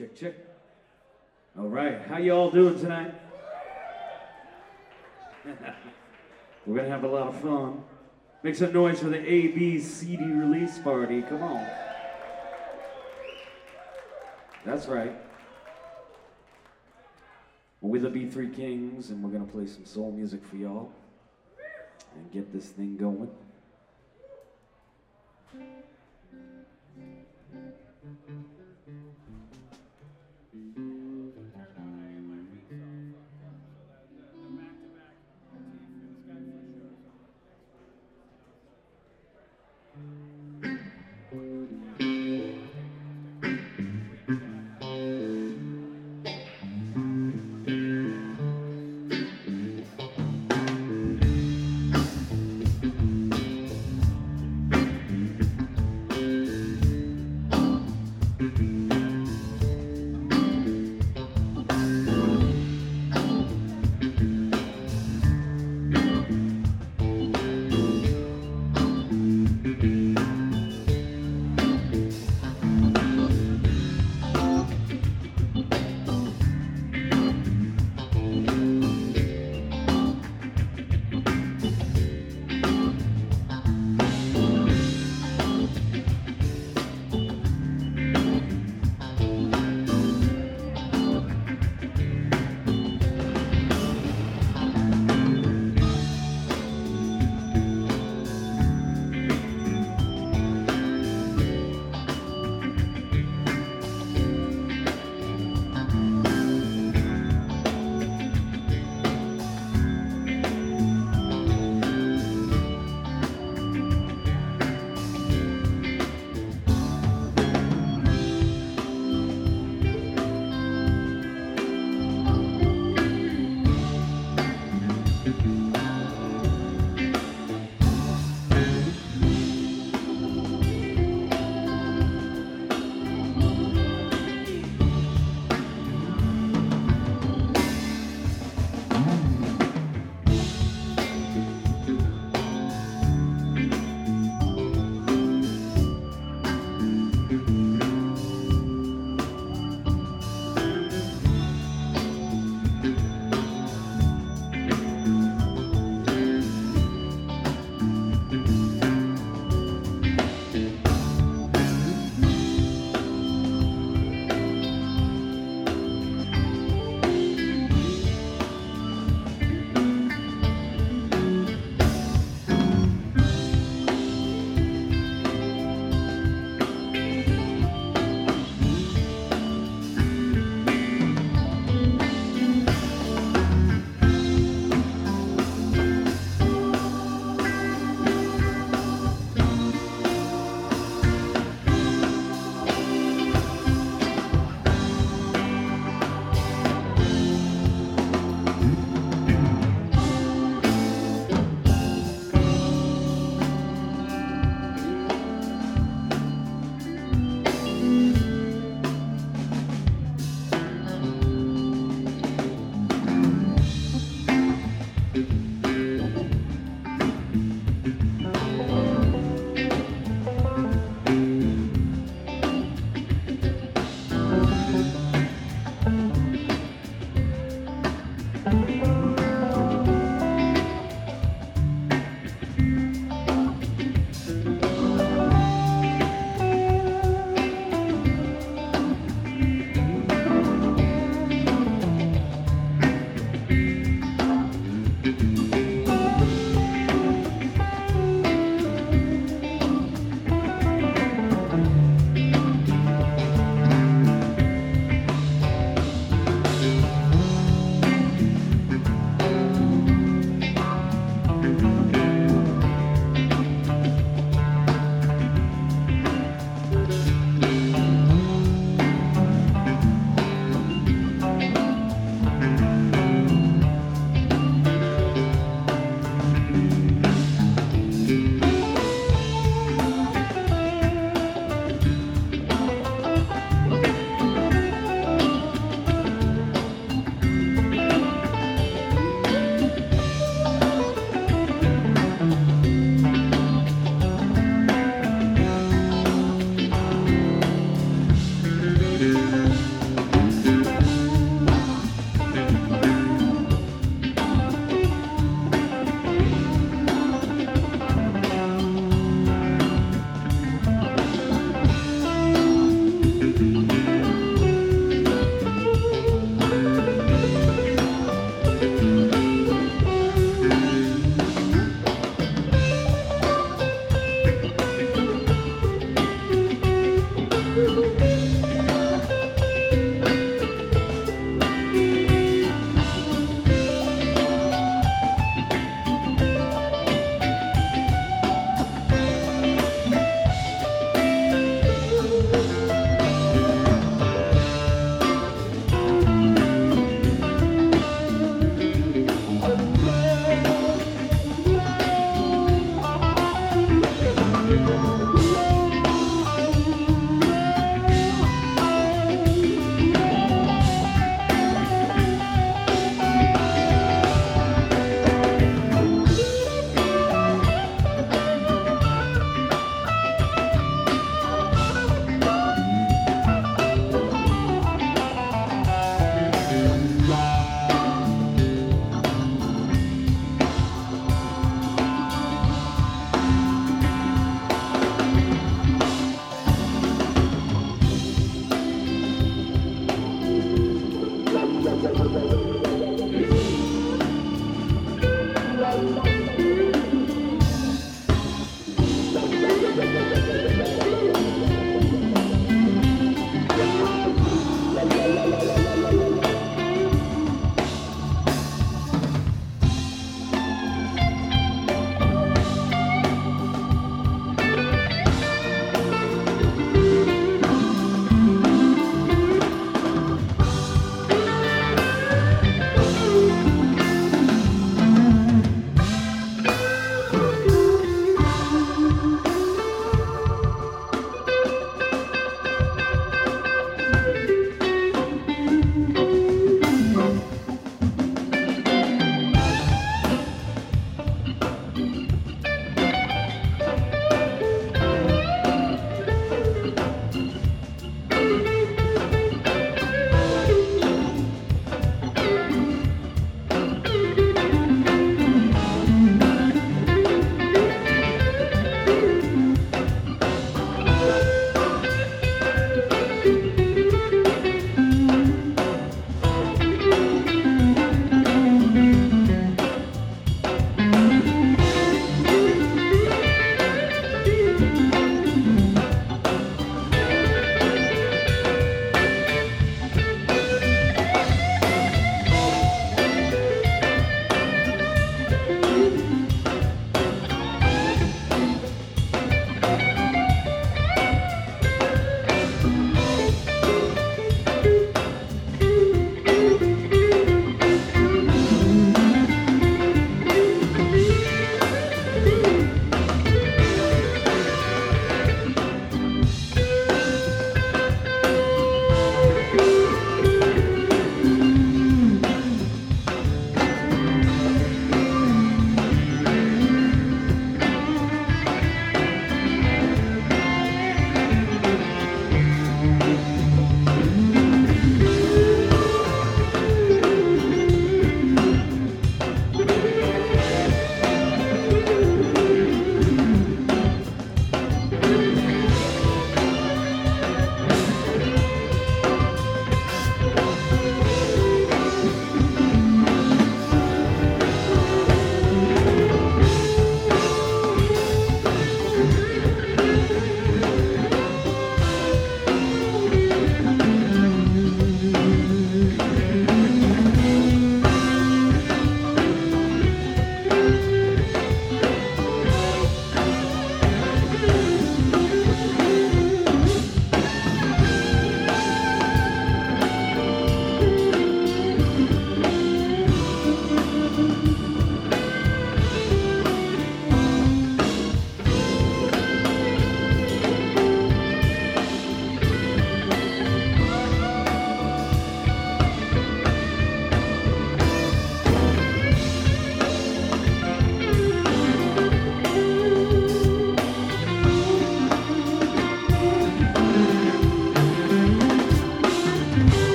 Check, check. All right, how y'all doing tonight? We're gonna have a lot of fun. Make some noise for the AB CD release party. Come on. That's right. We're the B3 Kings, and we're gonna play some soul music for y'all and get this thing going.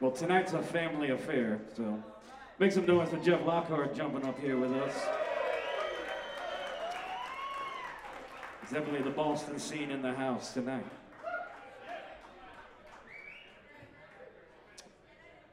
Well, tonight's a family affair, so make some noise for Jeff Lockhart jumping up here with us. It's definitely the Boston scene in the house tonight.